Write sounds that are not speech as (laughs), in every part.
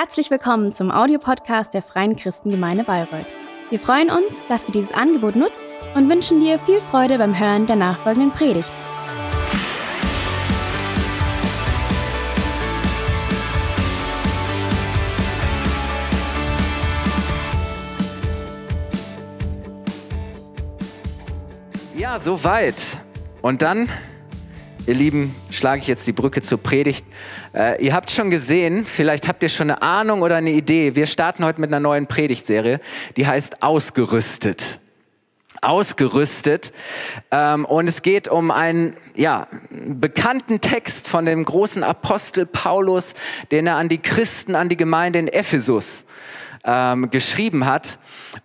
Herzlich willkommen zum Audiopodcast der Freien Christengemeinde Bayreuth. Wir freuen uns, dass du dieses Angebot nutzt und wünschen dir viel Freude beim Hören der nachfolgenden Predigt. Ja, soweit. Und dann Ihr Lieben, schlage ich jetzt die Brücke zur Predigt. Äh, ihr habt schon gesehen, vielleicht habt ihr schon eine Ahnung oder eine Idee. Wir starten heute mit einer neuen Predigtserie, die heißt Ausgerüstet. Ausgerüstet. Ähm, und es geht um einen ja, bekannten Text von dem großen Apostel Paulus, den er an die Christen, an die Gemeinde in Ephesus ähm, geschrieben hat.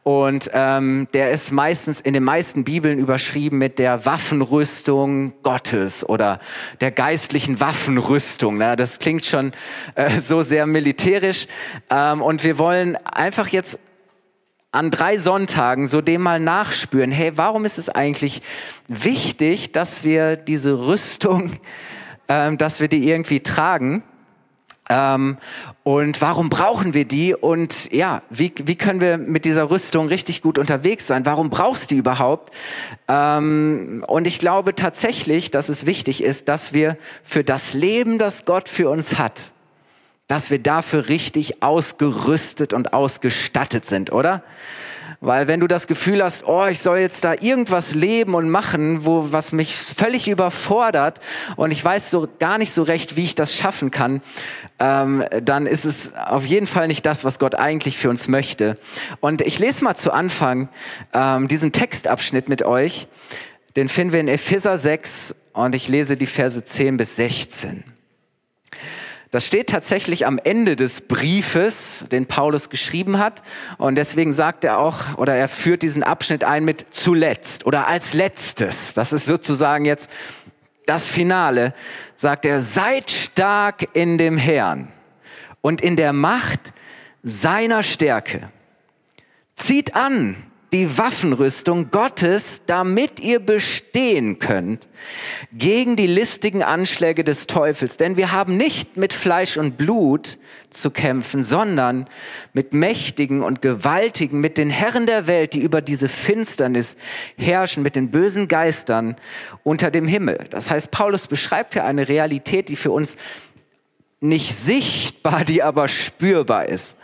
Und ähm, der ist meistens in den meisten Bibeln überschrieben mit der Waffenrüstung Gottes oder der geistlichen Waffenrüstung. Ne? Das klingt schon äh, so sehr militärisch. Ähm, und wir wollen einfach jetzt an drei Sonntagen so dem mal nachspüren, hey, warum ist es eigentlich wichtig, dass wir diese Rüstung, ähm, dass wir die irgendwie tragen? Ähm, und warum brauchen wir die? Und ja, wie, wie können wir mit dieser Rüstung richtig gut unterwegs sein? Warum brauchst du die überhaupt? Ähm, und ich glaube tatsächlich, dass es wichtig ist, dass wir für das Leben, das Gott für uns hat, dass wir dafür richtig ausgerüstet und ausgestattet sind, oder? Weil wenn du das Gefühl hast, oh, ich soll jetzt da irgendwas leben und machen, wo, was mich völlig überfordert und ich weiß so gar nicht so recht, wie ich das schaffen kann, ähm, dann ist es auf jeden Fall nicht das, was Gott eigentlich für uns möchte. Und ich lese mal zu Anfang ähm, diesen Textabschnitt mit euch. Den finden wir in Epheser 6 und ich lese die Verse 10 bis 16. Das steht tatsächlich am Ende des Briefes, den Paulus geschrieben hat. Und deswegen sagt er auch, oder er führt diesen Abschnitt ein mit zuletzt oder als letztes. Das ist sozusagen jetzt das Finale. Sagt er, seid stark in dem Herrn und in der Macht seiner Stärke. Zieht an die Waffenrüstung Gottes, damit ihr bestehen könnt gegen die listigen Anschläge des Teufels. Denn wir haben nicht mit Fleisch und Blut zu kämpfen, sondern mit Mächtigen und Gewaltigen, mit den Herren der Welt, die über diese Finsternis herrschen, mit den bösen Geistern unter dem Himmel. Das heißt, Paulus beschreibt hier eine Realität, die für uns nicht sichtbar, die aber spürbar ist.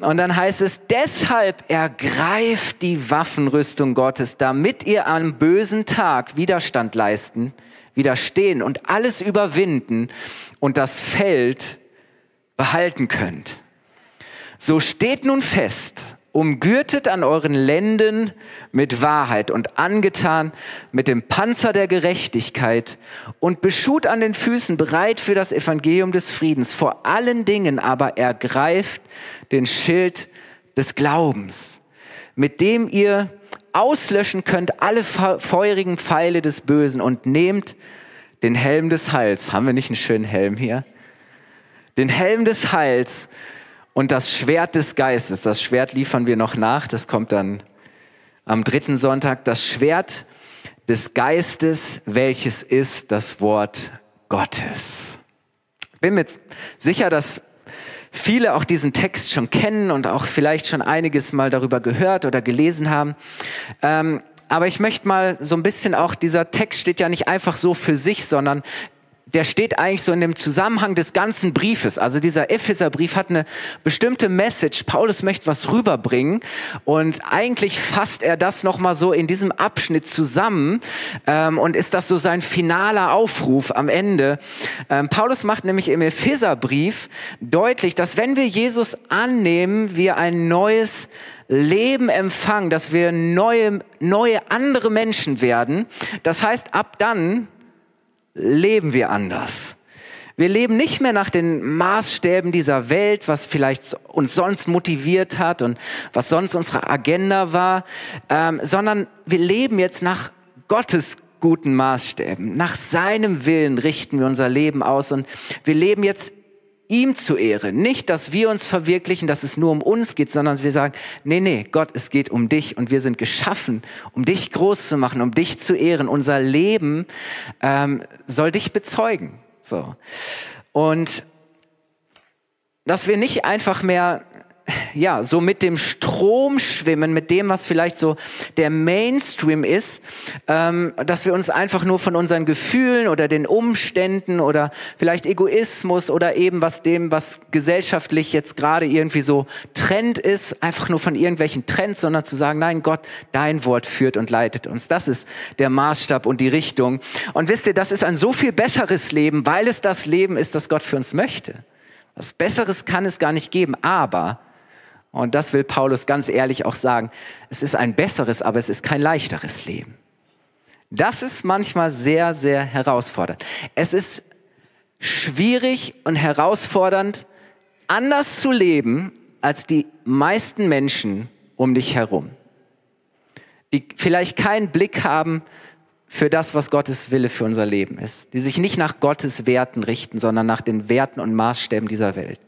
Und dann heißt es, deshalb ergreift die Waffenrüstung Gottes, damit ihr am bösen Tag Widerstand leisten, widerstehen und alles überwinden und das Feld behalten könnt. So steht nun fest, umgürtet an euren Lenden mit Wahrheit und angetan mit dem Panzer der Gerechtigkeit und beschut an den Füßen bereit für das Evangelium des Friedens. Vor allen Dingen aber ergreift den Schild des Glaubens, mit dem ihr auslöschen könnt alle feurigen Pfeile des Bösen und nehmt den Helm des Heils. Haben wir nicht einen schönen Helm hier? Den Helm des Heils und das Schwert des Geistes, das Schwert liefern wir noch nach, das kommt dann am dritten Sonntag. Das Schwert des Geistes, welches ist das Wort Gottes. Bin mir sicher, dass viele auch diesen Text schon kennen und auch vielleicht schon einiges mal darüber gehört oder gelesen haben. Ähm, aber ich möchte mal so ein bisschen auch, dieser Text steht ja nicht einfach so für sich, sondern der steht eigentlich so in dem Zusammenhang des ganzen Briefes. Also dieser Epheserbrief hat eine bestimmte Message. Paulus möchte was rüberbringen und eigentlich fasst er das nochmal so in diesem Abschnitt zusammen ähm, und ist das so sein finaler Aufruf am Ende. Ähm, Paulus macht nämlich im Epheserbrief deutlich, dass wenn wir Jesus annehmen, wir ein neues Leben empfangen, dass wir neue, neue andere Menschen werden. Das heißt, ab dann leben wir anders. Wir leben nicht mehr nach den Maßstäben dieser Welt, was vielleicht uns sonst motiviert hat und was sonst unsere Agenda war, ähm, sondern wir leben jetzt nach Gottes guten Maßstäben. Nach seinem Willen richten wir unser Leben aus und wir leben jetzt ihm zu Ehre. Nicht, dass wir uns verwirklichen, dass es nur um uns geht, sondern wir sagen, nee, nee, Gott, es geht um dich und wir sind geschaffen, um dich groß zu machen, um dich zu ehren. Unser Leben ähm, soll dich bezeugen. So. Und dass wir nicht einfach mehr ja, so mit dem Strom schwimmen, mit dem, was vielleicht so der Mainstream ist, ähm, dass wir uns einfach nur von unseren Gefühlen oder den Umständen oder vielleicht Egoismus oder eben was dem, was gesellschaftlich jetzt gerade irgendwie so Trend ist, einfach nur von irgendwelchen Trends, sondern zu sagen, nein, Gott, dein Wort führt und leitet uns. Das ist der Maßstab und die Richtung. Und wisst ihr, das ist ein so viel besseres Leben, weil es das Leben ist, das Gott für uns möchte. Was Besseres kann es gar nicht geben, aber und das will Paulus ganz ehrlich auch sagen. Es ist ein besseres, aber es ist kein leichteres Leben. Das ist manchmal sehr, sehr herausfordernd. Es ist schwierig und herausfordernd, anders zu leben als die meisten Menschen um dich herum, die vielleicht keinen Blick haben für das, was Gottes Wille für unser Leben ist, die sich nicht nach Gottes Werten richten, sondern nach den Werten und Maßstäben dieser Welt.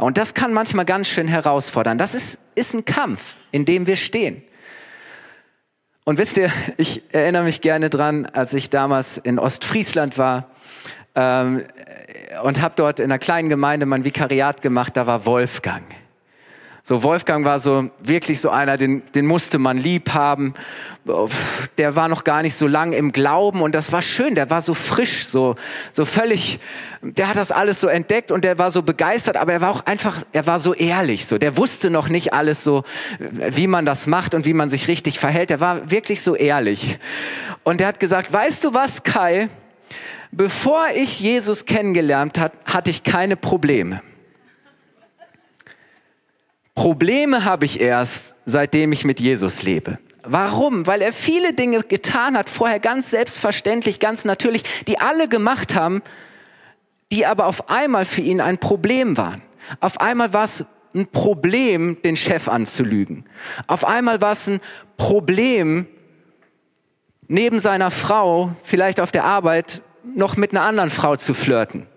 Und das kann manchmal ganz schön herausfordern. Das ist, ist ein Kampf, in dem wir stehen. Und wisst ihr, ich erinnere mich gerne dran, als ich damals in Ostfriesland war ähm, und habe dort in einer kleinen Gemeinde mein Vikariat gemacht, da war Wolfgang. So Wolfgang war so wirklich so einer, den, den musste man lieb haben. Der war noch gar nicht so lang im Glauben und das war schön. Der war so frisch, so, so völlig, der hat das alles so entdeckt und der war so begeistert, aber er war auch einfach, er war so ehrlich, so. Der wusste noch nicht alles so, wie man das macht und wie man sich richtig verhält. Der war wirklich so ehrlich. Und der hat gesagt, weißt du was, Kai? Bevor ich Jesus kennengelernt hat, hatte ich keine Probleme. Probleme habe ich erst, seitdem ich mit Jesus lebe. Warum? Weil er viele Dinge getan hat, vorher ganz selbstverständlich, ganz natürlich, die alle gemacht haben, die aber auf einmal für ihn ein Problem waren. Auf einmal war es ein Problem, den Chef anzulügen. Auf einmal war es ein Problem, neben seiner Frau, vielleicht auf der Arbeit, noch mit einer anderen Frau zu flirten.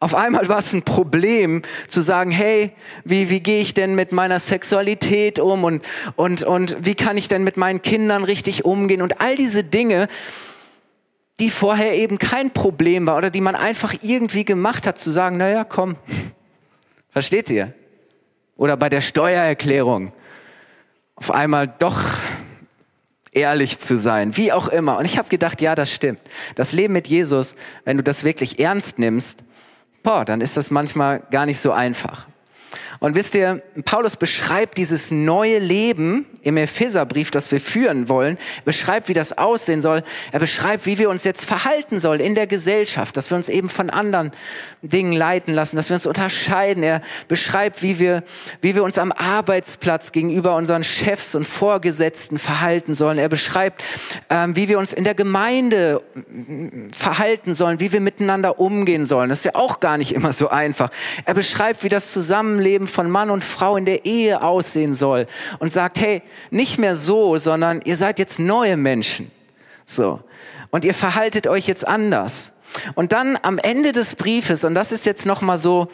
Auf einmal war es ein Problem zu sagen, hey, wie, wie gehe ich denn mit meiner Sexualität um und, und, und wie kann ich denn mit meinen Kindern richtig umgehen und all diese Dinge, die vorher eben kein Problem war oder die man einfach irgendwie gemacht hat, zu sagen, naja, komm, (laughs) versteht ihr? Oder bei der Steuererklärung auf einmal doch ehrlich zu sein, wie auch immer. Und ich habe gedacht, ja, das stimmt. Das Leben mit Jesus, wenn du das wirklich ernst nimmst, boah, dann ist das manchmal gar nicht so einfach. Und wisst ihr, Paulus beschreibt dieses neue Leben im Epheserbrief, das wir führen wollen, beschreibt, wie das aussehen soll. Er beschreibt, wie wir uns jetzt verhalten sollen in der Gesellschaft, dass wir uns eben von anderen Dingen leiten lassen, dass wir uns unterscheiden. Er beschreibt, wie wir, wie wir uns am Arbeitsplatz gegenüber unseren Chefs und Vorgesetzten verhalten sollen. Er beschreibt, ähm, wie wir uns in der Gemeinde verhalten sollen, wie wir miteinander umgehen sollen. Das ist ja auch gar nicht immer so einfach. Er beschreibt, wie das Zusammenleben von Mann und Frau in der Ehe aussehen soll und sagt, hey, nicht mehr so, sondern ihr seid jetzt neue Menschen. So. Und ihr verhaltet euch jetzt anders. Und dann am Ende des Briefes, und das ist jetzt nochmal so,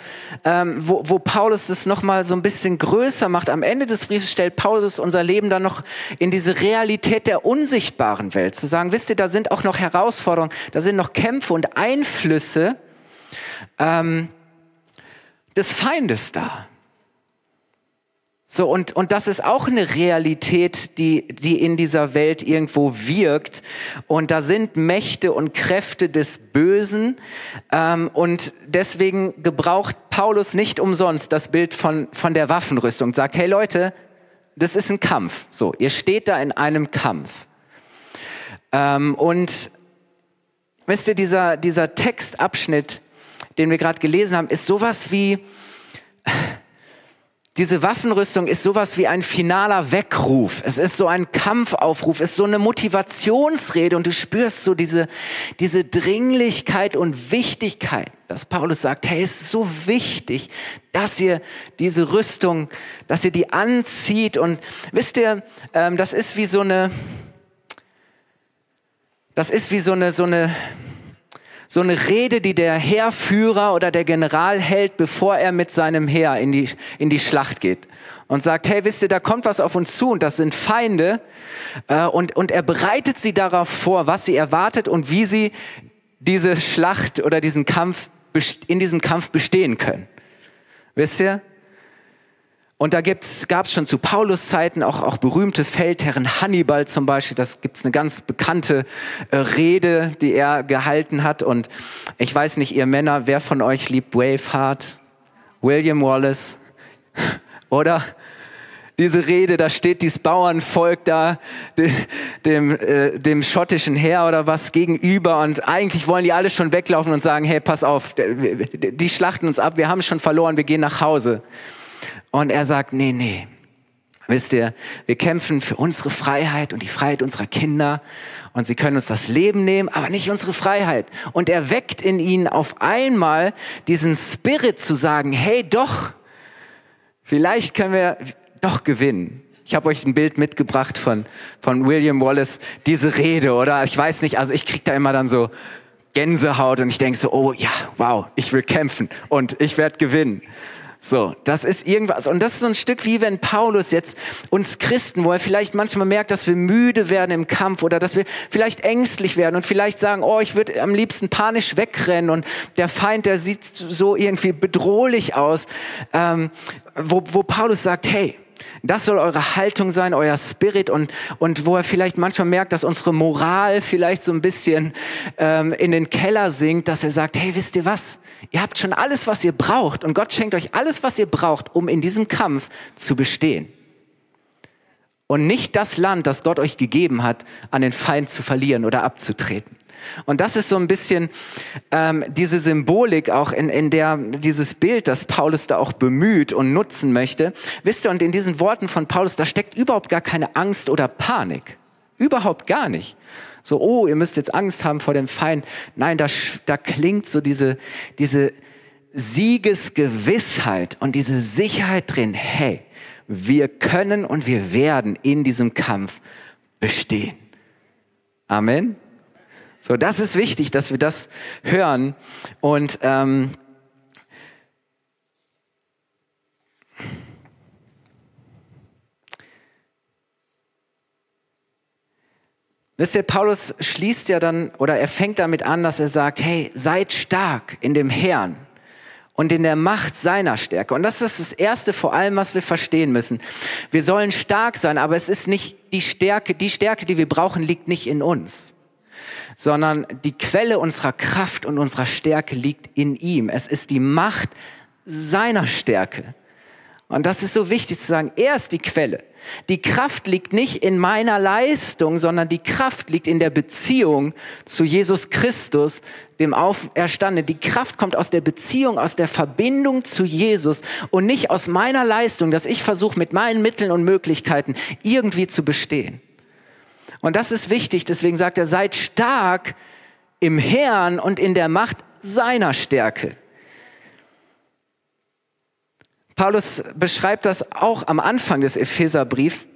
ähm, wo, wo Paulus das nochmal so ein bisschen größer macht, am Ende des Briefes stellt Paulus unser Leben dann noch in diese Realität der unsichtbaren Welt. Zu sagen, wisst ihr, da sind auch noch Herausforderungen, da sind noch Kämpfe und Einflüsse ähm, des Feindes da. So, und, und das ist auch eine Realität, die, die in dieser Welt irgendwo wirkt. Und da sind Mächte und Kräfte des Bösen. Ähm, und deswegen gebraucht Paulus nicht umsonst das Bild von, von der Waffenrüstung. Sagt, hey Leute, das ist ein Kampf. So, ihr steht da in einem Kampf. Ähm, und wisst ihr, dieser, dieser Textabschnitt, den wir gerade gelesen haben, ist sowas wie diese Waffenrüstung ist sowas wie ein finaler Weckruf. Es ist so ein Kampfaufruf, es ist so eine Motivationsrede und du spürst so diese, diese Dringlichkeit und Wichtigkeit, dass Paulus sagt, hey, es ist so wichtig, dass ihr diese Rüstung, dass ihr die anzieht und wisst ihr, ähm, das ist wie so eine, das ist wie so eine, so eine, so eine Rede, die der Heerführer oder der General hält, bevor er mit seinem Heer in die, in die Schlacht geht. Und sagt, hey, wisst ihr, da kommt was auf uns zu und das sind Feinde. Äh, und, und er bereitet sie darauf vor, was sie erwartet und wie sie diese Schlacht oder diesen Kampf, in diesem Kampf bestehen können. Wisst ihr? Und da gab es schon zu Paulus Zeiten auch, auch berühmte Feldherren, Hannibal zum Beispiel, das gibt es eine ganz bekannte äh, Rede, die er gehalten hat. Und ich weiß nicht, ihr Männer, wer von euch liebt Braveheart? William Wallace? (laughs) Oder? Diese Rede, da steht dieses Bauernvolk da, dem, dem, äh, dem schottischen Heer oder was gegenüber und eigentlich wollen die alle schon weglaufen und sagen, hey, pass auf, die schlachten uns ab, wir haben schon verloren, wir gehen nach Hause. Und er sagt, nee, nee. Wisst ihr, wir kämpfen für unsere Freiheit und die Freiheit unserer Kinder. Und sie können uns das Leben nehmen, aber nicht unsere Freiheit. Und er weckt in ihnen auf einmal diesen Spirit zu sagen, hey doch, vielleicht können wir doch gewinnen. Ich habe euch ein Bild mitgebracht von, von William Wallace, diese Rede, oder? Ich weiß nicht, also ich krieg da immer dann so Gänsehaut und ich denk so, oh ja, wow, ich will kämpfen und ich werde gewinnen. So, das ist irgendwas. Und das ist so ein Stück wie wenn Paulus jetzt uns Christen, wo er vielleicht manchmal merkt, dass wir müde werden im Kampf oder dass wir vielleicht ängstlich werden und vielleicht sagen, oh, ich würde am liebsten panisch wegrennen und der Feind, der sieht so irgendwie bedrohlich aus, ähm, wo, wo Paulus sagt, hey, das soll eure Haltung sein, euer Spirit und, und wo er vielleicht manchmal merkt, dass unsere Moral vielleicht so ein bisschen ähm, in den Keller sinkt, dass er sagt, hey, wisst ihr was? Ihr habt schon alles, was ihr braucht und Gott schenkt euch alles, was ihr braucht, um in diesem Kampf zu bestehen. Und nicht das Land, das Gott euch gegeben hat, an den Feind zu verlieren oder abzutreten. Und das ist so ein bisschen ähm, diese Symbolik auch in, in der, dieses Bild, das Paulus da auch bemüht und nutzen möchte. Wisst ihr, und in diesen Worten von Paulus, da steckt überhaupt gar keine Angst oder Panik. Überhaupt gar nicht so, oh, ihr müsst jetzt Angst haben vor dem Feind. Nein, da, da klingt so diese, diese Siegesgewissheit und diese Sicherheit drin, hey, wir können und wir werden in diesem Kampf bestehen. Amen. So, das ist wichtig, dass wir das hören und ähm, Wisst ihr, Paulus schließt ja dann oder er fängt damit an, dass er sagt, hey, seid stark in dem Herrn und in der Macht seiner Stärke. Und das ist das Erste vor allem, was wir verstehen müssen. Wir sollen stark sein, aber es ist nicht die Stärke, die Stärke, die wir brauchen, liegt nicht in uns, sondern die Quelle unserer Kraft und unserer Stärke liegt in ihm. Es ist die Macht seiner Stärke. Und das ist so wichtig zu sagen, er ist die Quelle. Die Kraft liegt nicht in meiner Leistung, sondern die Kraft liegt in der Beziehung zu Jesus Christus, dem Auferstandenen. Die Kraft kommt aus der Beziehung, aus der Verbindung zu Jesus und nicht aus meiner Leistung, dass ich versuche, mit meinen Mitteln und Möglichkeiten irgendwie zu bestehen. Und das ist wichtig, deswegen sagt er, seid stark im Herrn und in der Macht seiner Stärke. Paulus beschreibt das auch am Anfang des Epheserbriefs.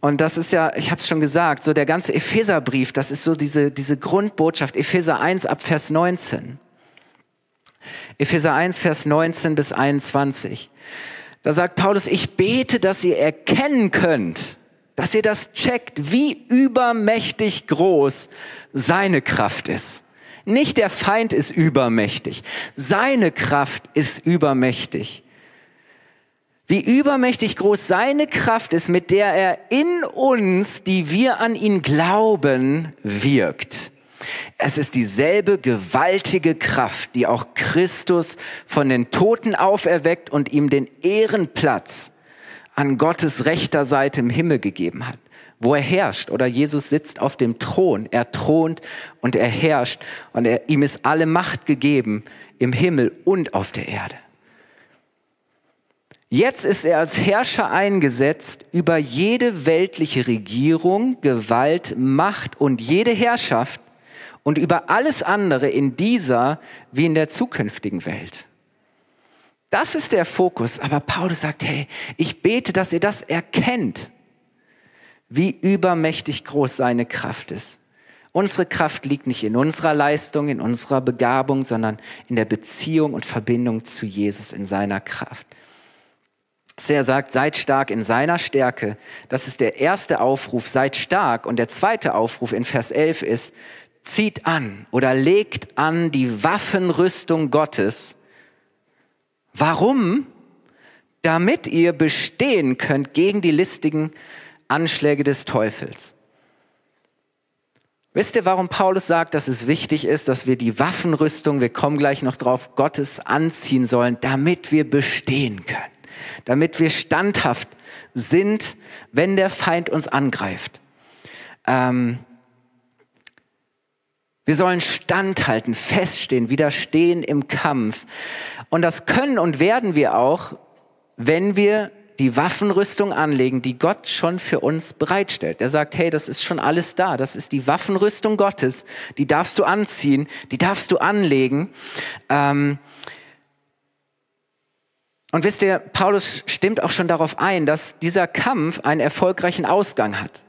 Und das ist ja, ich habe es schon gesagt, so der ganze Epheserbrief, das ist so diese, diese Grundbotschaft, Epheser 1 ab Vers 19. Epheser 1, Vers 19 bis 21. Da sagt Paulus, ich bete, dass ihr erkennen könnt, dass ihr das checkt, wie übermächtig groß seine Kraft ist. Nicht der Feind ist übermächtig, seine Kraft ist übermächtig wie übermächtig groß seine Kraft ist, mit der er in uns, die wir an ihn glauben, wirkt. Es ist dieselbe gewaltige Kraft, die auch Christus von den Toten auferweckt und ihm den Ehrenplatz an Gottes rechter Seite im Himmel gegeben hat, wo er herrscht. Oder Jesus sitzt auf dem Thron, er thront und er herrscht und er, ihm ist alle Macht gegeben im Himmel und auf der Erde. Jetzt ist er als Herrscher eingesetzt über jede weltliche Regierung, Gewalt, Macht und jede Herrschaft und über alles andere in dieser wie in der zukünftigen Welt. Das ist der Fokus. Aber Paulus sagt, hey, ich bete, dass ihr das erkennt, wie übermächtig groß seine Kraft ist. Unsere Kraft liegt nicht in unserer Leistung, in unserer Begabung, sondern in der Beziehung und Verbindung zu Jesus, in seiner Kraft. Er sagt, seid stark in seiner Stärke. Das ist der erste Aufruf, seid stark. Und der zweite Aufruf in Vers 11 ist, zieht an oder legt an die Waffenrüstung Gottes. Warum? damit ihr bestehen könnt gegen die listigen Anschläge des Teufels. Wisst ihr, warum Paulus sagt, dass es wichtig ist, dass wir die Waffenrüstung, wir kommen gleich noch drauf, Gottes anziehen sollen, damit wir bestehen können, damit wir standhaft sind, wenn der Feind uns angreift. Ähm, wir sollen standhalten, feststehen, widerstehen im Kampf. Und das können und werden wir auch, wenn wir die Waffenrüstung anlegen, die Gott schon für uns bereitstellt. Er sagt, hey, das ist schon alles da. Das ist die Waffenrüstung Gottes. Die darfst du anziehen, die darfst du anlegen. Ähm und wisst ihr, Paulus stimmt auch schon darauf ein, dass dieser Kampf einen erfolgreichen Ausgang hat.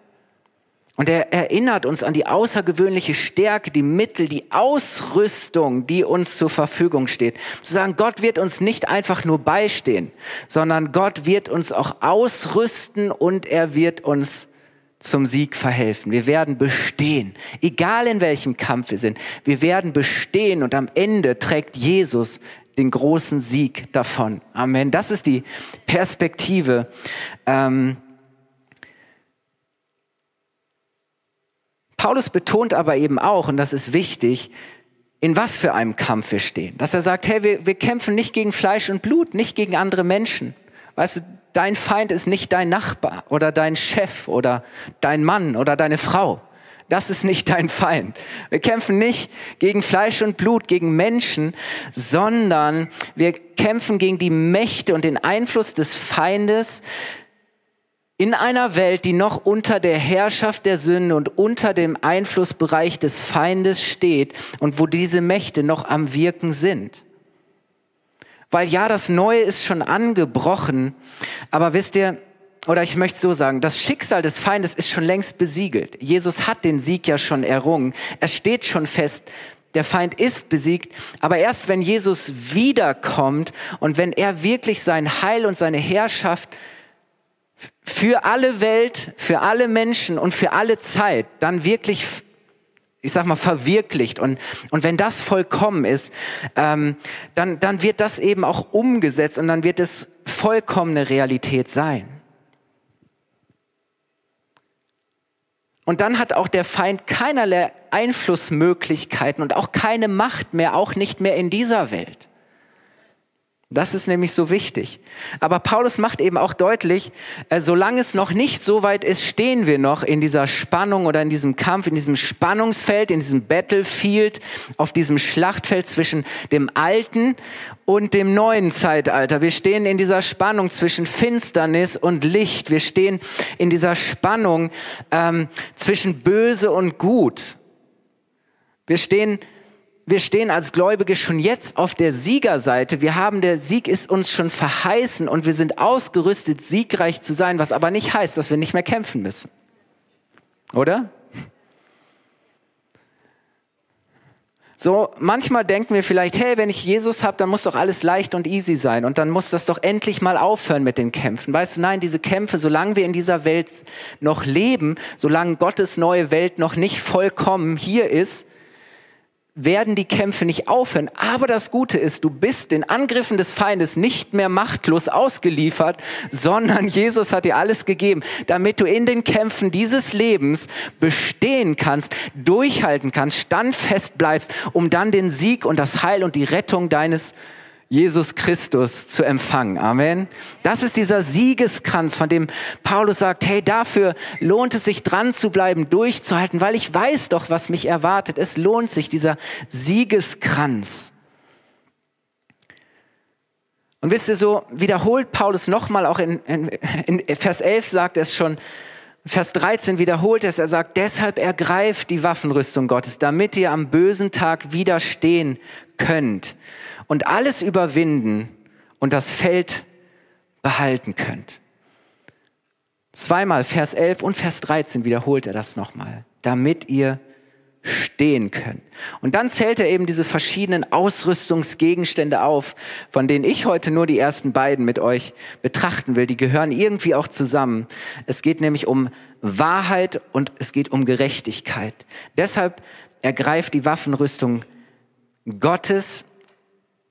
Und er erinnert uns an die außergewöhnliche Stärke, die Mittel, die Ausrüstung, die uns zur Verfügung steht. Zu sagen, Gott wird uns nicht einfach nur beistehen, sondern Gott wird uns auch ausrüsten und er wird uns zum Sieg verhelfen. Wir werden bestehen, egal in welchem Kampf wir sind. Wir werden bestehen und am Ende trägt Jesus den großen Sieg davon. Amen. Das ist die Perspektive. Ähm, Paulus betont aber eben auch, und das ist wichtig, in was für einem Kampf wir stehen. Dass er sagt, hey, wir, wir kämpfen nicht gegen Fleisch und Blut, nicht gegen andere Menschen. Weißt du, dein Feind ist nicht dein Nachbar oder dein Chef oder dein Mann oder deine Frau. Das ist nicht dein Feind. Wir kämpfen nicht gegen Fleisch und Blut, gegen Menschen, sondern wir kämpfen gegen die Mächte und den Einfluss des Feindes, in einer Welt, die noch unter der Herrschaft der Sünde und unter dem Einflussbereich des Feindes steht und wo diese Mächte noch am Wirken sind. Weil ja, das Neue ist schon angebrochen, aber wisst ihr, oder ich möchte so sagen, das Schicksal des Feindes ist schon längst besiegelt. Jesus hat den Sieg ja schon errungen. Es steht schon fest, der Feind ist besiegt, aber erst wenn Jesus wiederkommt und wenn er wirklich sein Heil und seine Herrschaft für alle Welt, für alle Menschen und für alle Zeit dann wirklich, ich sag mal, verwirklicht. Und, und wenn das vollkommen ist, ähm, dann, dann wird das eben auch umgesetzt und dann wird es vollkommene Realität sein. Und dann hat auch der Feind keinerlei Einflussmöglichkeiten und auch keine Macht mehr, auch nicht mehr in dieser Welt. Das ist nämlich so wichtig. Aber Paulus macht eben auch deutlich, äh, solange es noch nicht so weit ist, stehen wir noch in dieser Spannung oder in diesem Kampf, in diesem Spannungsfeld, in diesem Battlefield, auf diesem Schlachtfeld zwischen dem alten und dem neuen Zeitalter. Wir stehen in dieser Spannung zwischen Finsternis und Licht. Wir stehen in dieser Spannung ähm, zwischen Böse und Gut. Wir stehen wir stehen als Gläubige schon jetzt auf der Siegerseite. Wir haben, der Sieg ist uns schon verheißen und wir sind ausgerüstet, siegreich zu sein, was aber nicht heißt, dass wir nicht mehr kämpfen müssen. Oder? So, manchmal denken wir vielleicht, hey, wenn ich Jesus habe, dann muss doch alles leicht und easy sein und dann muss das doch endlich mal aufhören mit den Kämpfen. Weißt du, nein, diese Kämpfe, solange wir in dieser Welt noch leben, solange Gottes neue Welt noch nicht vollkommen hier ist, werden die Kämpfe nicht aufhören. Aber das Gute ist, du bist den Angriffen des Feindes nicht mehr machtlos ausgeliefert, sondern Jesus hat dir alles gegeben, damit du in den Kämpfen dieses Lebens bestehen kannst, durchhalten kannst, standfest bleibst, um dann den Sieg und das Heil und die Rettung deines Jesus Christus zu empfangen. Amen. Das ist dieser Siegeskranz, von dem Paulus sagt, hey, dafür lohnt es sich dran zu bleiben, durchzuhalten, weil ich weiß doch, was mich erwartet. Es lohnt sich, dieser Siegeskranz. Und wisst ihr so, wiederholt Paulus nochmal, auch in, in, in Vers 11 sagt er es schon, Vers 13 wiederholt es, er sagt, deshalb ergreift die Waffenrüstung Gottes, damit ihr am bösen Tag widerstehen könnt und alles überwinden und das Feld behalten könnt. Zweimal Vers 11 und Vers 13 wiederholt er das nochmal, damit ihr stehen könnt. Und dann zählt er eben diese verschiedenen Ausrüstungsgegenstände auf, von denen ich heute nur die ersten beiden mit euch betrachten will. Die gehören irgendwie auch zusammen. Es geht nämlich um Wahrheit und es geht um Gerechtigkeit. Deshalb ergreift die Waffenrüstung Gottes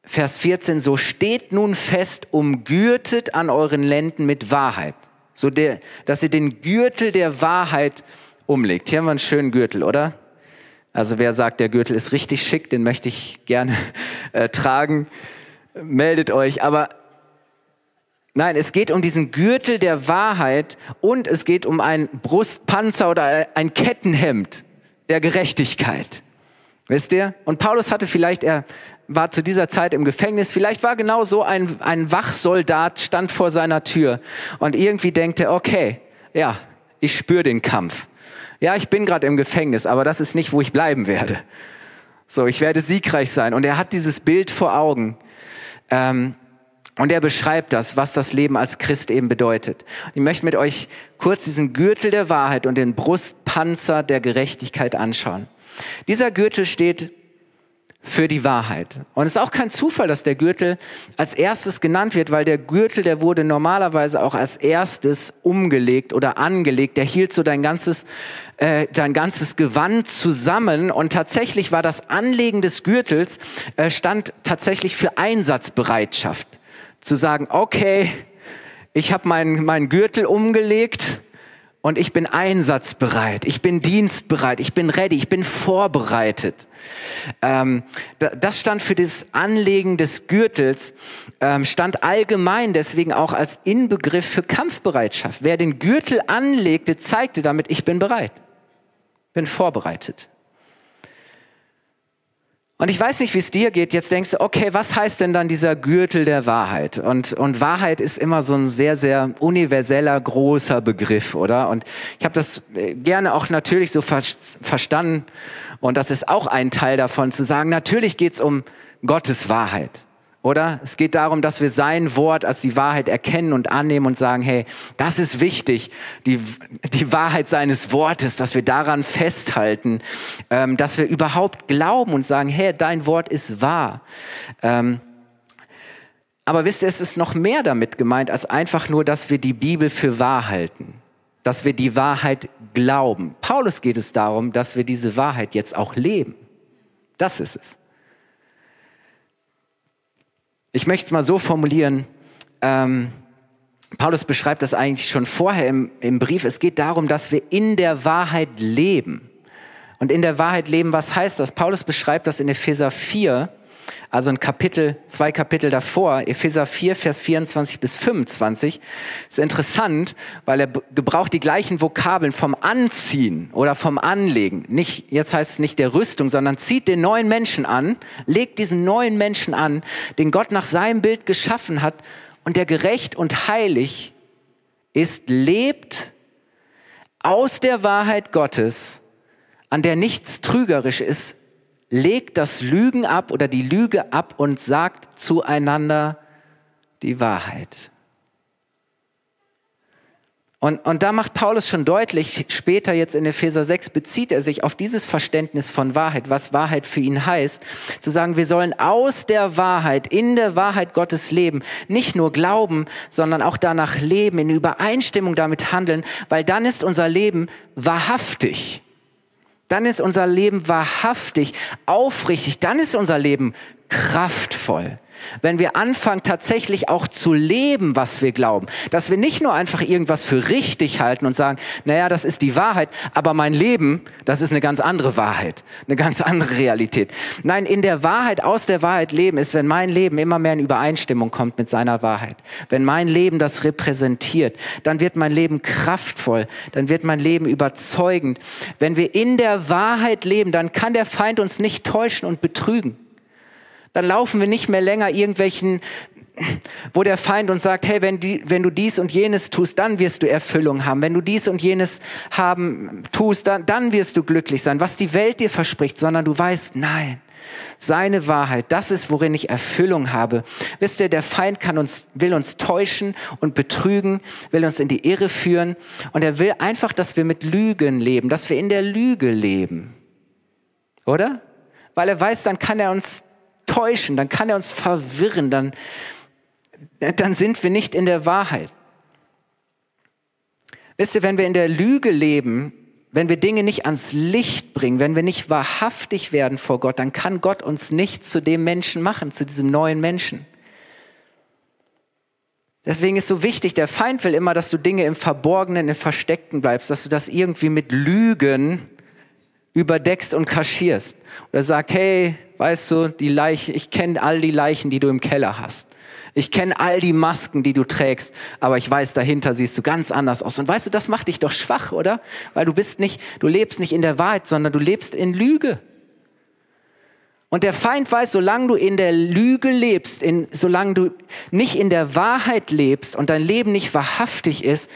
Vers 14, so steht nun fest, umgürtet an euren Lenden mit Wahrheit. So der, dass ihr den Gürtel der Wahrheit umlegt. Hier haben wir einen schönen Gürtel, oder? Also wer sagt, der Gürtel ist richtig schick, den möchte ich gerne (laughs) äh, tragen, meldet euch. Aber nein, es geht um diesen Gürtel der Wahrheit und es geht um ein Brustpanzer oder ein Kettenhemd der Gerechtigkeit. Wisst ihr? Und Paulus hatte vielleicht, er war zu dieser Zeit im Gefängnis, vielleicht war genau so ein, ein Wachsoldat, stand vor seiner Tür und irgendwie denkt er, okay, ja, ich spüre den Kampf. Ja, ich bin gerade im Gefängnis, aber das ist nicht, wo ich bleiben werde. So, ich werde siegreich sein. Und er hat dieses Bild vor Augen. Ähm, und er beschreibt das, was das Leben als Christ eben bedeutet. Ich möchte mit euch kurz diesen Gürtel der Wahrheit und den Brustpanzer der Gerechtigkeit anschauen. Dieser Gürtel steht für die Wahrheit. Und es ist auch kein Zufall, dass der Gürtel als erstes genannt wird, weil der Gürtel, der wurde normalerweise auch als erstes umgelegt oder angelegt. Der hielt so dein ganzes, äh, dein ganzes Gewand zusammen. Und tatsächlich war das Anlegen des Gürtels, äh, stand tatsächlich für Einsatzbereitschaft. Zu sagen, okay, ich habe meinen mein Gürtel umgelegt und ich bin einsatzbereit, ich bin dienstbereit, ich bin ready, ich bin vorbereitet. Ähm, das stand für das Anlegen des Gürtels, ähm, stand allgemein deswegen auch als Inbegriff für Kampfbereitschaft. Wer den Gürtel anlegte, zeigte damit, ich bin bereit, bin vorbereitet. Und ich weiß nicht, wie es dir geht. Jetzt denkst du, okay, was heißt denn dann dieser Gürtel der Wahrheit? Und, und Wahrheit ist immer so ein sehr, sehr universeller, großer Begriff, oder? Und ich habe das äh, gerne auch natürlich so ver verstanden. Und das ist auch ein Teil davon, zu sagen, natürlich geht's um Gottes Wahrheit. Oder? Es geht darum, dass wir sein Wort als die Wahrheit erkennen und annehmen und sagen, hey, das ist wichtig, die, die Wahrheit seines Wortes, dass wir daran festhalten, ähm, dass wir überhaupt glauben und sagen, hey, dein Wort ist wahr. Ähm, aber wisst ihr, es ist noch mehr damit gemeint, als einfach nur, dass wir die Bibel für wahr halten, dass wir die Wahrheit glauben. Paulus geht es darum, dass wir diese Wahrheit jetzt auch leben. Das ist es. Ich möchte es mal so formulieren, ähm, Paulus beschreibt das eigentlich schon vorher im, im Brief. Es geht darum, dass wir in der Wahrheit leben. Und in der Wahrheit leben, was heißt das? Paulus beschreibt das in Epheser 4, also ein Kapitel, zwei Kapitel davor, Epheser 4, Vers 24 bis 25, ist interessant, weil er gebraucht die gleichen Vokabeln vom Anziehen oder vom Anlegen. Nicht, jetzt heißt es nicht der Rüstung, sondern zieht den neuen Menschen an, legt diesen neuen Menschen an, den Gott nach seinem Bild geschaffen hat und der gerecht und heilig ist, lebt aus der Wahrheit Gottes, an der nichts trügerisch ist, legt das Lügen ab oder die Lüge ab und sagt zueinander die Wahrheit. Und, und da macht Paulus schon deutlich, später jetzt in Epheser 6 bezieht er sich auf dieses Verständnis von Wahrheit, was Wahrheit für ihn heißt, zu sagen, wir sollen aus der Wahrheit, in der Wahrheit Gottes leben, nicht nur glauben, sondern auch danach leben, in Übereinstimmung damit handeln, weil dann ist unser Leben wahrhaftig dann ist unser Leben wahrhaftig, aufrichtig, dann ist unser Leben kraftvoll. Wenn wir anfangen, tatsächlich auch zu leben, was wir glauben. Dass wir nicht nur einfach irgendwas für richtig halten und sagen, naja, das ist die Wahrheit, aber mein Leben, das ist eine ganz andere Wahrheit, eine ganz andere Realität. Nein, in der Wahrheit, aus der Wahrheit leben ist, wenn mein Leben immer mehr in Übereinstimmung kommt mit seiner Wahrheit. Wenn mein Leben das repräsentiert, dann wird mein Leben kraftvoll, dann wird mein Leben überzeugend. Wenn wir in der Wahrheit leben, dann kann der Feind uns nicht täuschen und betrügen. Dann laufen wir nicht mehr länger irgendwelchen, wo der Feind uns sagt, hey, wenn, die, wenn du dies und jenes tust, dann wirst du Erfüllung haben. Wenn du dies und jenes haben, tust, dann, dann wirst du glücklich sein. Was die Welt dir verspricht, sondern du weißt, nein. Seine Wahrheit, das ist, worin ich Erfüllung habe. Wisst ihr, der Feind kann uns, will uns täuschen und betrügen, will uns in die Irre führen. Und er will einfach, dass wir mit Lügen leben, dass wir in der Lüge leben. Oder? Weil er weiß, dann kann er uns täuschen, dann kann er uns verwirren, dann, dann sind wir nicht in der Wahrheit. Wisst ihr, wenn wir in der Lüge leben, wenn wir Dinge nicht ans Licht bringen, wenn wir nicht wahrhaftig werden vor Gott, dann kann Gott uns nicht zu dem Menschen machen, zu diesem neuen Menschen. Deswegen ist so wichtig, der Feind will immer, dass du Dinge im Verborgenen, im Versteckten bleibst, dass du das irgendwie mit Lügen überdeckst und kaschierst. Oder sagt, hey, weißt du, die Leichen, ich kenne all die Leichen, die du im Keller hast. Ich kenne all die Masken, die du trägst, aber ich weiß, dahinter siehst du ganz anders aus. Und weißt du, das macht dich doch schwach, oder? Weil du bist nicht, du lebst nicht in der Wahrheit, sondern du lebst in Lüge. Und der Feind weiß, solange du in der Lüge lebst, in, solange du nicht in der Wahrheit lebst und dein Leben nicht wahrhaftig ist,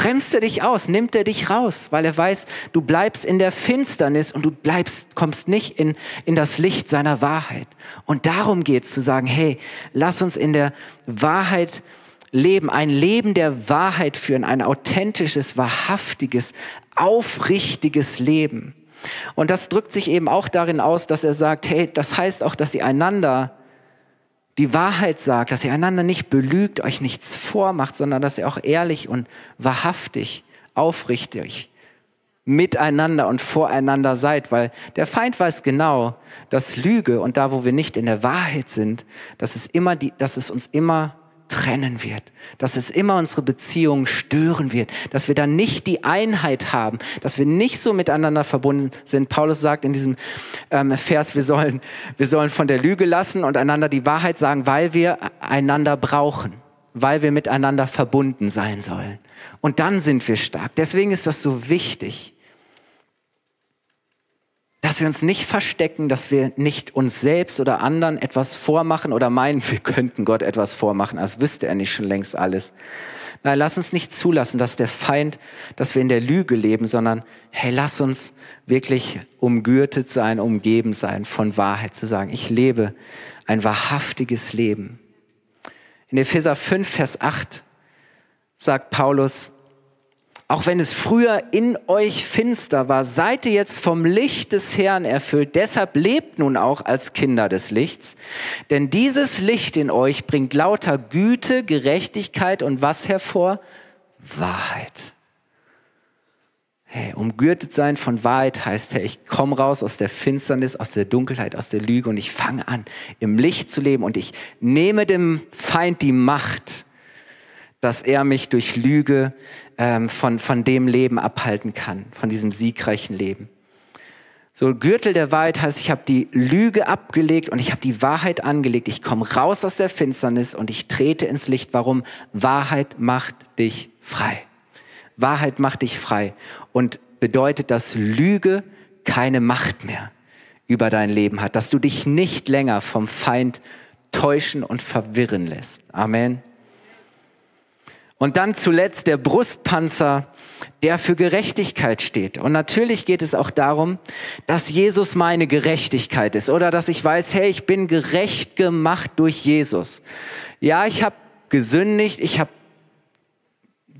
bremst er dich aus, nimmt er dich raus, weil er weiß, du bleibst in der Finsternis und du bleibst, kommst nicht in, in das Licht seiner Wahrheit. Und darum geht es zu sagen, hey, lass uns in der Wahrheit leben, ein Leben der Wahrheit führen, ein authentisches, wahrhaftiges, aufrichtiges Leben. Und das drückt sich eben auch darin aus, dass er sagt, hey, das heißt auch, dass ihr einander die Wahrheit sagt, dass ihr einander nicht belügt, euch nichts vormacht, sondern dass ihr auch ehrlich und wahrhaftig, aufrichtig miteinander und voreinander seid, weil der Feind weiß genau, dass Lüge und da, wo wir nicht in der Wahrheit sind, dass es immer die, dass es uns immer trennen wird, dass es immer unsere Beziehungen stören wird, dass wir dann nicht die Einheit haben, dass wir nicht so miteinander verbunden sind. Paulus sagt in diesem ähm, Vers, wir sollen, wir sollen von der Lüge lassen und einander die Wahrheit sagen, weil wir einander brauchen, weil wir miteinander verbunden sein sollen. Und dann sind wir stark. Deswegen ist das so wichtig dass wir uns nicht verstecken, dass wir nicht uns selbst oder anderen etwas vormachen oder meinen, (laughs) wir könnten Gott etwas vormachen, als wüsste er nicht schon längst alles. Nein, lass uns nicht zulassen, dass der Feind, dass wir in der Lüge leben, sondern hey, lass uns wirklich umgürtet sein, umgeben sein von Wahrheit, zu sagen, ich lebe ein wahrhaftiges Leben. In Epheser 5, Vers 8 sagt Paulus, auch wenn es früher in euch finster war, seid ihr jetzt vom Licht des Herrn erfüllt. Deshalb lebt nun auch als Kinder des Lichts. Denn dieses Licht in euch bringt lauter Güte, Gerechtigkeit und was hervor? Wahrheit. Hey, umgürtet sein von Wahrheit heißt, hey, ich komme raus aus der Finsternis, aus der Dunkelheit, aus der Lüge und ich fange an, im Licht zu leben und ich nehme dem Feind die Macht, dass er mich durch Lüge ähm, von, von dem Leben abhalten kann, von diesem siegreichen Leben. So Gürtel der Wahrheit heißt, ich habe die Lüge abgelegt und ich habe die Wahrheit angelegt. Ich komme raus aus der Finsternis und ich trete ins Licht. Warum? Wahrheit macht dich frei. Wahrheit macht dich frei und bedeutet, dass Lüge keine Macht mehr über dein Leben hat, dass du dich nicht länger vom Feind täuschen und verwirren lässt. Amen. Und dann zuletzt der Brustpanzer, der für Gerechtigkeit steht. Und natürlich geht es auch darum, dass Jesus meine Gerechtigkeit ist oder dass ich weiß, hey, ich bin gerecht gemacht durch Jesus. Ja, ich habe gesündigt, ich habe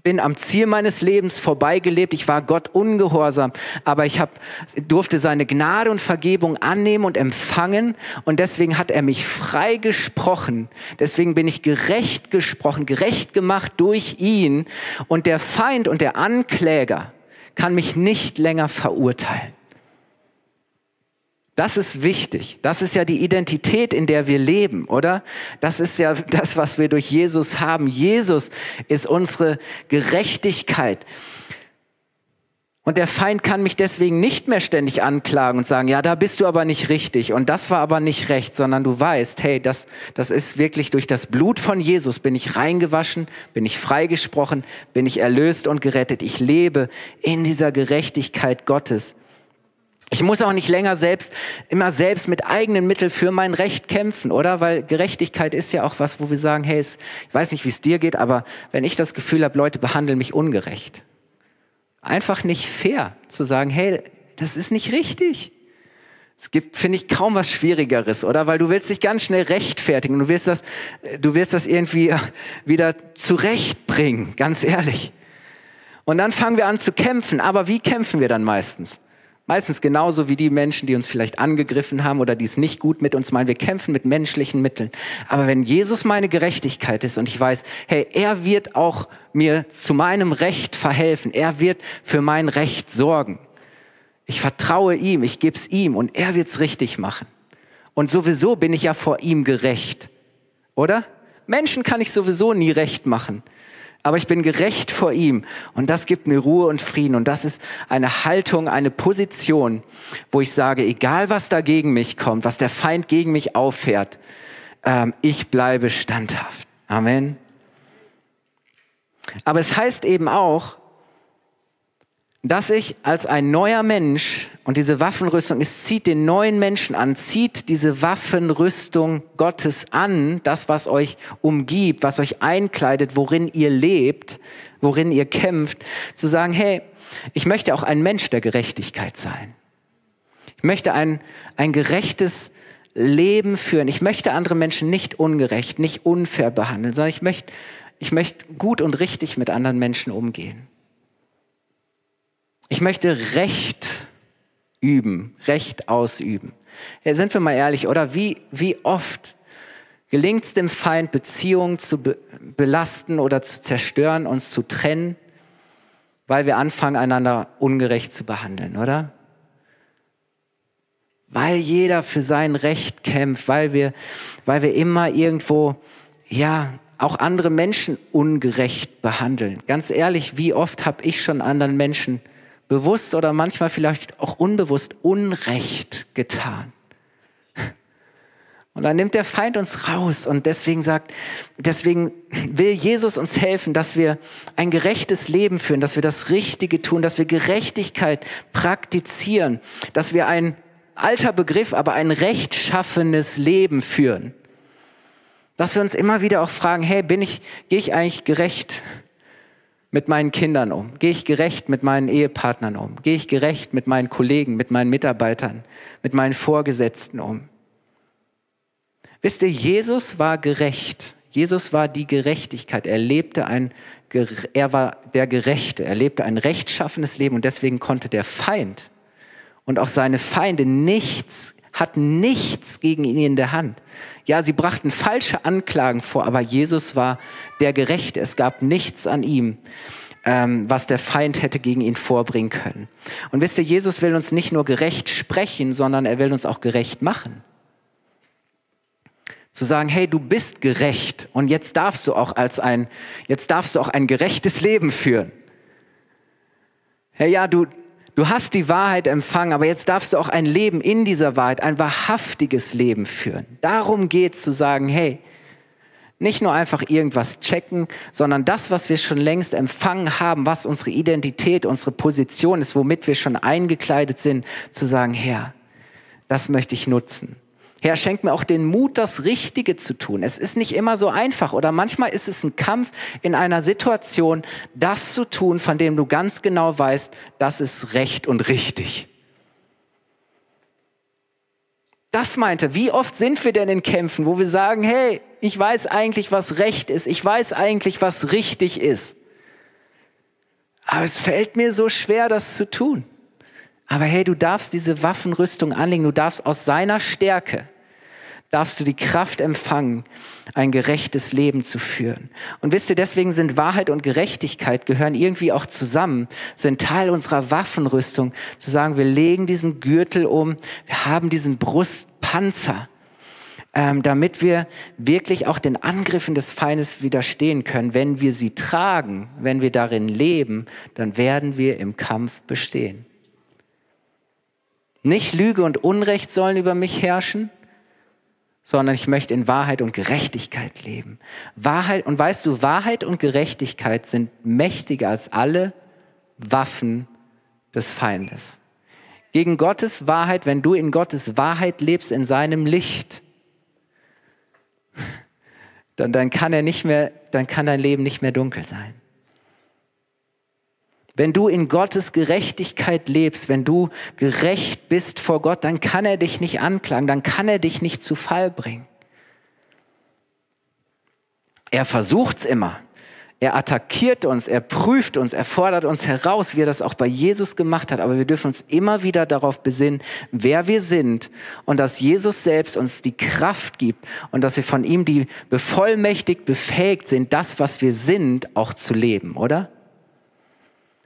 bin am Ziel meines Lebens vorbeigelebt. Ich war Gott ungehorsam, aber ich hab, durfte seine Gnade und Vergebung annehmen und empfangen. Und deswegen hat er mich frei gesprochen. Deswegen bin ich gerecht gesprochen, gerecht gemacht durch ihn. Und der Feind und der Ankläger kann mich nicht länger verurteilen. Das ist wichtig. Das ist ja die Identität, in der wir leben, oder? Das ist ja das, was wir durch Jesus haben. Jesus ist unsere Gerechtigkeit. Und der Feind kann mich deswegen nicht mehr ständig anklagen und sagen, ja, da bist du aber nicht richtig und das war aber nicht recht, sondern du weißt, hey, das, das ist wirklich durch das Blut von Jesus bin ich reingewaschen, bin ich freigesprochen, bin ich erlöst und gerettet. Ich lebe in dieser Gerechtigkeit Gottes. Ich muss auch nicht länger selbst, immer selbst mit eigenen Mitteln für mein Recht kämpfen, oder? Weil Gerechtigkeit ist ja auch was, wo wir sagen, hey, ich weiß nicht, wie es dir geht, aber wenn ich das Gefühl habe, Leute behandeln mich ungerecht. Einfach nicht fair zu sagen, hey, das ist nicht richtig. Es gibt, finde ich, kaum was Schwierigeres, oder? Weil du willst dich ganz schnell rechtfertigen. Du willst das, du willst das irgendwie wieder zurechtbringen, ganz ehrlich. Und dann fangen wir an zu kämpfen. Aber wie kämpfen wir dann meistens? Meistens genauso wie die Menschen, die uns vielleicht angegriffen haben oder die es nicht gut mit uns meinen. Wir kämpfen mit menschlichen Mitteln. Aber wenn Jesus meine Gerechtigkeit ist und ich weiß, hey, er wird auch mir zu meinem Recht verhelfen. Er wird für mein Recht sorgen. Ich vertraue ihm, ich gebe es ihm und er wird es richtig machen. Und sowieso bin ich ja vor ihm gerecht. Oder? Menschen kann ich sowieso nie recht machen aber ich bin gerecht vor ihm und das gibt mir Ruhe und Frieden und das ist eine Haltung, eine Position, wo ich sage, egal was da gegen mich kommt, was der Feind gegen mich auffährt, ähm, ich bleibe standhaft. Amen. Aber es heißt eben auch, dass ich als ein neuer Mensch und diese Waffenrüstung, es zieht den neuen Menschen an, zieht diese Waffenrüstung Gottes an, das, was euch umgibt, was euch einkleidet, worin ihr lebt, worin ihr kämpft, zu sagen, hey, ich möchte auch ein Mensch der Gerechtigkeit sein. Ich möchte ein, ein gerechtes Leben führen. Ich möchte andere Menschen nicht ungerecht, nicht unfair behandeln, sondern ich möchte, ich möchte gut und richtig mit anderen Menschen umgehen. Ich möchte Recht üben, Recht ausüben. Ja, sind wir mal ehrlich, oder wie, wie oft gelingt es dem Feind, Beziehungen zu be belasten oder zu zerstören, uns zu trennen, weil wir anfangen, einander ungerecht zu behandeln, oder? Weil jeder für sein Recht kämpft, weil wir, weil wir immer irgendwo, ja, auch andere Menschen ungerecht behandeln. Ganz ehrlich, wie oft habe ich schon anderen Menschen bewusst oder manchmal vielleicht auch unbewusst Unrecht getan. Und dann nimmt der Feind uns raus und deswegen sagt, deswegen will Jesus uns helfen, dass wir ein gerechtes Leben führen, dass wir das Richtige tun, dass wir Gerechtigkeit praktizieren, dass wir ein alter Begriff, aber ein rechtschaffenes Leben führen. Dass wir uns immer wieder auch fragen, hey, bin ich, gehe ich eigentlich gerecht mit meinen Kindern um? Gehe ich gerecht mit meinen Ehepartnern um? Gehe ich gerecht mit meinen Kollegen, mit meinen Mitarbeitern, mit meinen Vorgesetzten um? Wisst ihr, Jesus war gerecht. Jesus war die Gerechtigkeit. Er lebte ein, er war der Gerechte. Er lebte ein rechtschaffenes Leben und deswegen konnte der Feind und auch seine Feinde nichts, hatten nichts gegen ihn in der Hand. Ja, sie brachten falsche Anklagen vor, aber Jesus war der Gerechte. Es gab nichts an ihm, ähm, was der Feind hätte gegen ihn vorbringen können. Und wisst ihr, Jesus will uns nicht nur gerecht sprechen, sondern er will uns auch gerecht machen. Zu sagen, hey, du bist gerecht und jetzt darfst du auch als ein, jetzt darfst du auch ein gerechtes Leben führen. Hey, ja, du, Du hast die Wahrheit empfangen, aber jetzt darfst du auch ein Leben in dieser Wahrheit, ein wahrhaftiges Leben führen. Darum geht es zu sagen, hey, nicht nur einfach irgendwas checken, sondern das, was wir schon längst empfangen haben, was unsere Identität, unsere Position ist, womit wir schon eingekleidet sind, zu sagen, Herr, das möchte ich nutzen. Herr, schenk mir auch den Mut, das Richtige zu tun. Es ist nicht immer so einfach oder manchmal ist es ein Kampf in einer Situation, das zu tun, von dem du ganz genau weißt, das ist recht und richtig. Das meinte, wie oft sind wir denn in Kämpfen, wo wir sagen, hey, ich weiß eigentlich, was recht ist, ich weiß eigentlich, was richtig ist. Aber es fällt mir so schwer, das zu tun. Aber hey, du darfst diese Waffenrüstung anlegen, du darfst aus seiner Stärke, darfst du die Kraft empfangen, ein gerechtes Leben zu führen. Und wisst ihr, deswegen sind Wahrheit und Gerechtigkeit gehören irgendwie auch zusammen, sind Teil unserer Waffenrüstung, zu sagen, wir legen diesen Gürtel um, wir haben diesen Brustpanzer, ähm, damit wir wirklich auch den Angriffen des Feindes widerstehen können. Wenn wir sie tragen, wenn wir darin leben, dann werden wir im Kampf bestehen. Nicht Lüge und Unrecht sollen über mich herrschen, sondern ich möchte in Wahrheit und Gerechtigkeit leben. Wahrheit, und weißt du, Wahrheit und Gerechtigkeit sind mächtiger als alle Waffen des Feindes. Gegen Gottes Wahrheit, wenn du in Gottes Wahrheit lebst, in seinem Licht, dann, dann kann er nicht mehr, dann kann dein Leben nicht mehr dunkel sein. Wenn du in Gottes Gerechtigkeit lebst, wenn du gerecht bist vor Gott, dann kann er dich nicht anklagen, dann kann er dich nicht zu Fall bringen. Er versucht's immer. Er attackiert uns, er prüft uns, er fordert uns heraus, wie er das auch bei Jesus gemacht hat. Aber wir dürfen uns immer wieder darauf besinnen, wer wir sind und dass Jesus selbst uns die Kraft gibt und dass wir von ihm die bevollmächtigt, befähigt sind, das, was wir sind, auch zu leben, oder?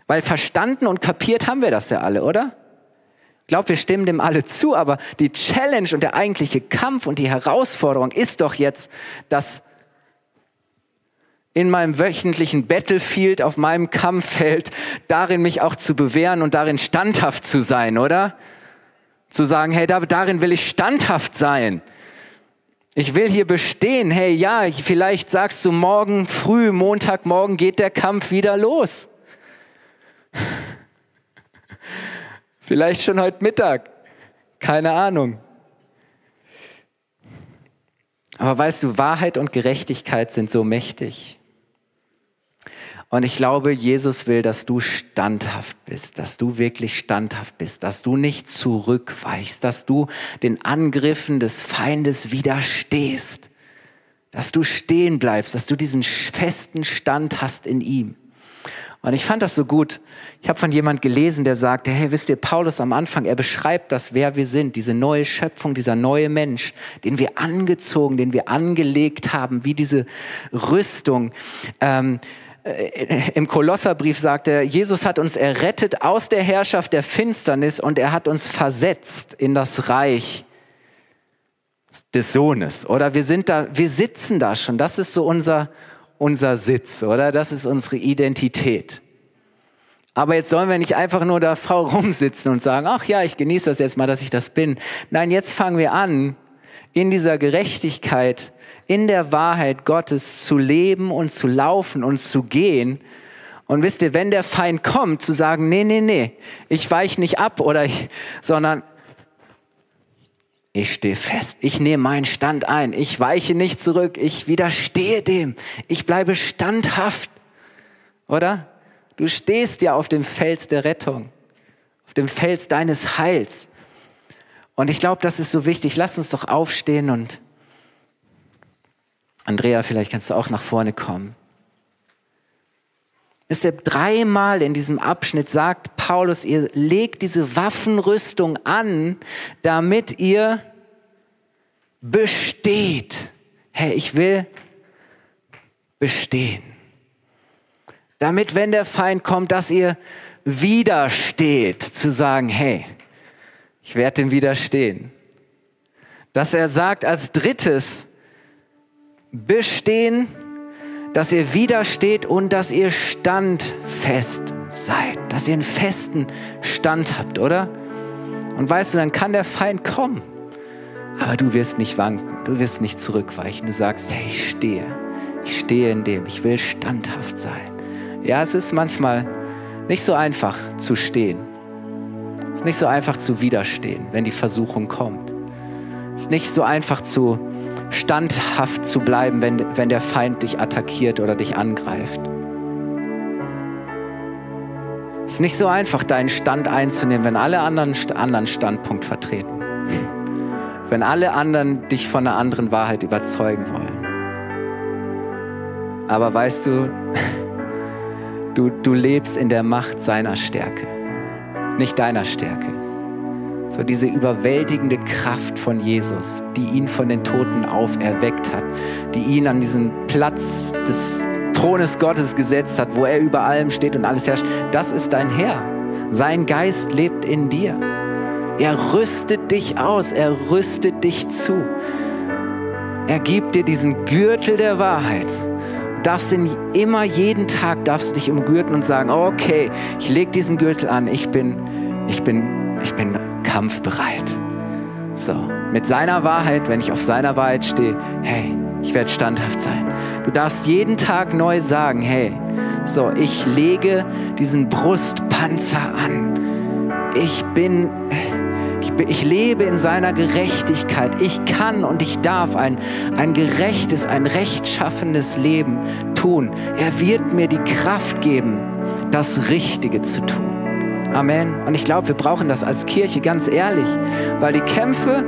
Weil verstanden und kapiert haben wir das ja alle, oder? Ich glaube, wir stimmen dem alle zu, aber die Challenge und der eigentliche Kampf und die Herausforderung ist doch jetzt, dass in meinem wöchentlichen Battlefield, auf meinem Kampffeld, darin mich auch zu bewähren und darin standhaft zu sein, oder? Zu sagen, hey, darin will ich standhaft sein. Ich will hier bestehen. Hey, ja, vielleicht sagst du morgen früh, Montagmorgen geht der Kampf wieder los. Vielleicht schon heute Mittag. Keine Ahnung. Aber weißt du, Wahrheit und Gerechtigkeit sind so mächtig. Und ich glaube, Jesus will, dass du standhaft bist, dass du wirklich standhaft bist, dass du nicht zurückweichst, dass du den Angriffen des Feindes widerstehst, dass du stehen bleibst, dass du diesen festen Stand hast in ihm. Und ich fand das so gut. Ich habe von jemand gelesen, der sagte, hey, wisst ihr, Paulus am Anfang, er beschreibt das, wer wir sind, diese neue Schöpfung, dieser neue Mensch, den wir angezogen, den wir angelegt haben, wie diese Rüstung. Ähm, äh, im Kolosserbrief sagt er, Jesus hat uns errettet aus der Herrschaft der Finsternis und er hat uns versetzt in das Reich des Sohnes. Oder wir sind da, wir sitzen da schon. Das ist so unser, unser Sitz, oder? Das ist unsere Identität. Aber jetzt sollen wir nicht einfach nur da faul rumsitzen und sagen, ach ja, ich genieße das jetzt mal, dass ich das bin. Nein, jetzt fangen wir an, in dieser Gerechtigkeit in der Wahrheit Gottes zu leben und zu laufen und zu gehen. Und wisst ihr, wenn der Feind kommt, zu sagen, nee, nee, nee, ich weiche nicht ab oder ich, sondern ich stehe fest, ich nehme meinen Stand ein, ich weiche nicht zurück, ich widerstehe dem, ich bleibe standhaft, oder? Du stehst ja auf dem Fels der Rettung, auf dem Fels deines Heils. Und ich glaube, das ist so wichtig. Lass uns doch aufstehen und Andrea, vielleicht kannst du auch nach vorne kommen. Deshalb dreimal in diesem Abschnitt sagt Paulus, ihr legt diese Waffenrüstung an, damit ihr besteht. Hey, ich will bestehen. Damit, wenn der Feind kommt, dass ihr widersteht, zu sagen, hey, ich werde dem widerstehen. Dass er sagt als drittes, bestehen, dass ihr widersteht und dass ihr standfest seid, dass ihr einen festen Stand habt, oder? Und weißt du, dann kann der Feind kommen, aber du wirst nicht wanken, du wirst nicht zurückweichen. Du sagst, hey, ich stehe, ich stehe in dem, ich will standhaft sein. Ja, es ist manchmal nicht so einfach zu stehen. Es ist nicht so einfach zu widerstehen, wenn die Versuchung kommt. Es ist nicht so einfach zu standhaft zu bleiben, wenn, wenn der Feind dich attackiert oder dich angreift. Es ist nicht so einfach, deinen Stand einzunehmen, wenn alle anderen anderen Standpunkt vertreten. (laughs) Wenn alle anderen dich von einer anderen Wahrheit überzeugen wollen. Aber weißt du, (laughs) du, du lebst in der Macht seiner Stärke, nicht deiner Stärke. So diese überwältigende Kraft von Jesus, die ihn von den Toten auferweckt hat, die ihn an diesen Platz des Thrones Gottes gesetzt hat, wo er über allem steht und alles herrscht. Das ist dein Herr. Sein Geist lebt in dir. Er rüstet dich aus, er rüstet dich zu. Er gibt dir diesen Gürtel der Wahrheit. Du darfst ihn immer jeden Tag darfst du dich umgürten und sagen, okay, ich lege diesen Gürtel an, ich bin, ich bin, ich bin kampfbereit. So, mit seiner Wahrheit, wenn ich auf seiner Wahrheit stehe, hey, ich werde standhaft sein. Du darfst jeden Tag neu sagen, hey, so, ich lege diesen Brustpanzer an. Ich bin, ich, bin, ich lebe in seiner Gerechtigkeit. Ich kann und ich darf ein, ein gerechtes, ein rechtschaffenes Leben tun. Er wird mir die Kraft geben, das Richtige zu tun. Amen. Und ich glaube, wir brauchen das als Kirche ganz ehrlich, weil die Kämpfe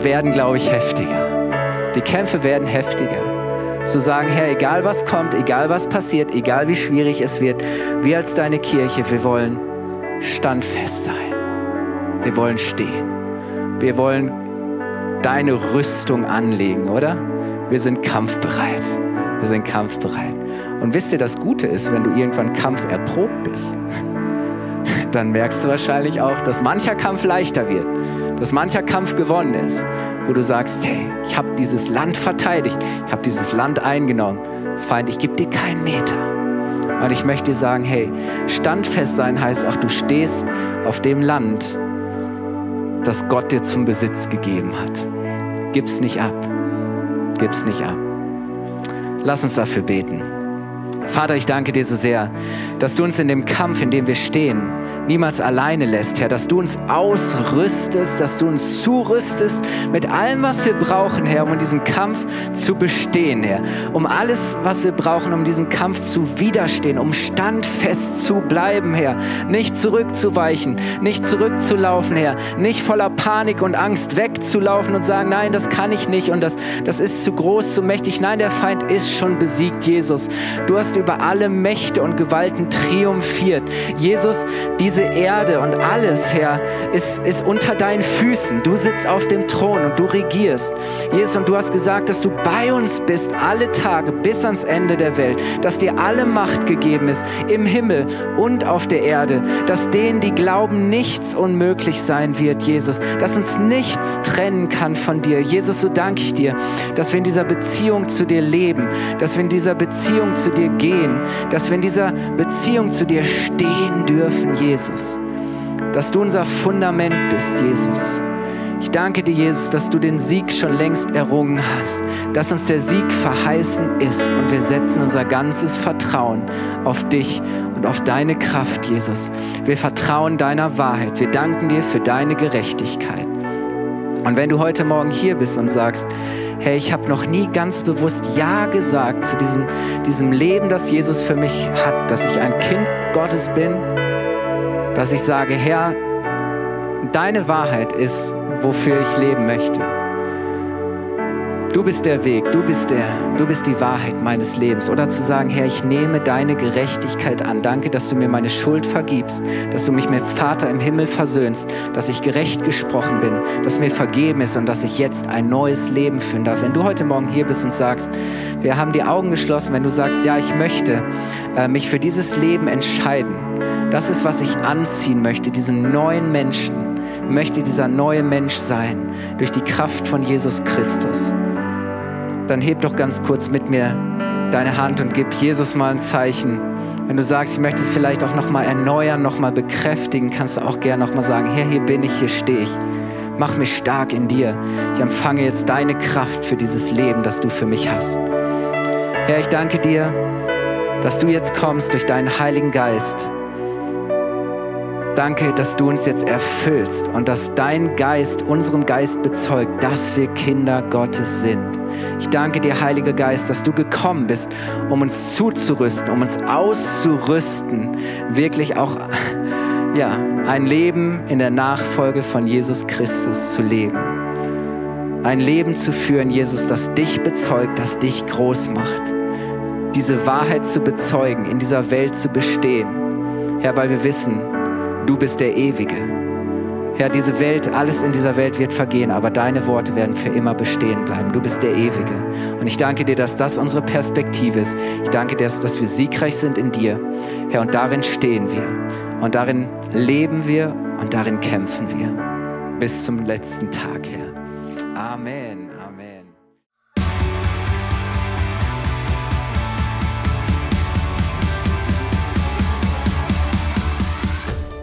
werden, glaube ich, heftiger. Die Kämpfe werden heftiger. Zu sagen, Herr, egal was kommt, egal was passiert, egal wie schwierig es wird, wir als deine Kirche, wir wollen standfest sein. Wir wollen stehen. Wir wollen deine Rüstung anlegen, oder? Wir sind kampfbereit. Wir sind kampfbereit. Und wisst ihr, das Gute ist, wenn du irgendwann kampferprobt bist, (laughs) dann merkst du wahrscheinlich auch, dass mancher Kampf leichter wird, dass mancher Kampf gewonnen ist, wo du sagst, hey, ich habe dieses Land verteidigt, ich habe dieses Land eingenommen. Feind, ich gebe dir keinen Meter. Und ich möchte dir sagen, hey, standfest sein heißt auch, du stehst auf dem Land, das Gott dir zum Besitz gegeben hat. Gib's nicht ab. Gib's nicht ab. Lass uns dafür beten. Vater, ich danke dir so sehr, dass du uns in dem Kampf, in dem wir stehen, niemals alleine lässt, Herr, dass du uns ausrüstest, dass du uns zurüstest mit allem, was wir brauchen, Herr, um in diesem Kampf zu bestehen, Herr, um alles, was wir brauchen, um diesem Kampf zu widerstehen, um standfest zu bleiben, Herr, nicht zurückzuweichen, nicht zurückzulaufen, Herr, nicht voller Panik und Angst wegzulaufen und sagen, nein, das kann ich nicht und das, das ist zu groß, zu mächtig. Nein, der Feind ist schon besiegt, Jesus. Du hast über alle Mächte und Gewalten triumphiert. Jesus, diese Erde und alles, Herr, ist, ist unter deinen Füßen. Du sitzt auf dem Thron und du regierst. Jesus, und du hast gesagt, dass du bei uns bist alle Tage bis ans Ende der Welt, dass dir alle Macht gegeben ist im Himmel und auf der Erde, dass denen, die glauben, nichts unmöglich sein wird, Jesus, dass uns nichts trennen kann von dir. Jesus, so danke ich dir, dass wir in dieser Beziehung zu dir leben, dass wir in dieser Beziehung zu dir gehen, dass wir in dieser Beziehung zu dir stehen dürfen, Jesus. Dass du unser Fundament bist, Jesus. Ich danke dir, Jesus, dass du den Sieg schon längst errungen hast, dass uns der Sieg verheißen ist und wir setzen unser ganzes Vertrauen auf dich und auf deine Kraft, Jesus. Wir vertrauen deiner Wahrheit. Wir danken dir für deine Gerechtigkeit. Und wenn du heute Morgen hier bist und sagst, hey, ich habe noch nie ganz bewusst Ja gesagt zu diesem, diesem Leben, das Jesus für mich hat, dass ich ein Kind Gottes bin, dass ich sage, Herr, deine Wahrheit ist, wofür ich leben möchte. Du bist der Weg, du bist der, du bist die Wahrheit meines Lebens. Oder zu sagen, Herr, ich nehme deine Gerechtigkeit an. Danke, dass du mir meine Schuld vergibst, dass du mich mit Vater im Himmel versöhnst, dass ich gerecht gesprochen bin, dass mir vergeben ist und dass ich jetzt ein neues Leben führen darf. Wenn du heute Morgen hier bist und sagst, wir haben die Augen geschlossen, wenn du sagst, ja, ich möchte äh, mich für dieses Leben entscheiden. Das ist, was ich anziehen möchte, diesen neuen Menschen möchte dieser neue Mensch sein durch die Kraft von Jesus Christus dann heb doch ganz kurz mit mir deine Hand und gib Jesus mal ein Zeichen. Wenn du sagst, ich möchte es vielleicht auch nochmal erneuern, nochmal bekräftigen, kannst du auch gerne nochmal sagen, Herr, hier bin ich, hier stehe ich. Mach mich stark in dir. Ich empfange jetzt deine Kraft für dieses Leben, das du für mich hast. Herr, ich danke dir, dass du jetzt kommst durch deinen Heiligen Geist Danke, dass du uns jetzt erfüllst und dass dein Geist unserem Geist bezeugt, dass wir Kinder Gottes sind. Ich danke dir, Heiliger Geist, dass du gekommen bist, um uns zuzurüsten, um uns auszurüsten, wirklich auch ja, ein Leben in der Nachfolge von Jesus Christus zu leben. Ein Leben zu führen, Jesus, das dich bezeugt, das dich groß macht. Diese Wahrheit zu bezeugen, in dieser Welt zu bestehen. Herr, weil wir wissen, Du bist der Ewige. Herr, diese Welt, alles in dieser Welt wird vergehen, aber deine Worte werden für immer bestehen bleiben. Du bist der Ewige. Und ich danke dir, dass das unsere Perspektive ist. Ich danke dir, dass wir siegreich sind in dir. Herr, und darin stehen wir. Und darin leben wir und darin kämpfen wir. Bis zum letzten Tag, Herr. Amen.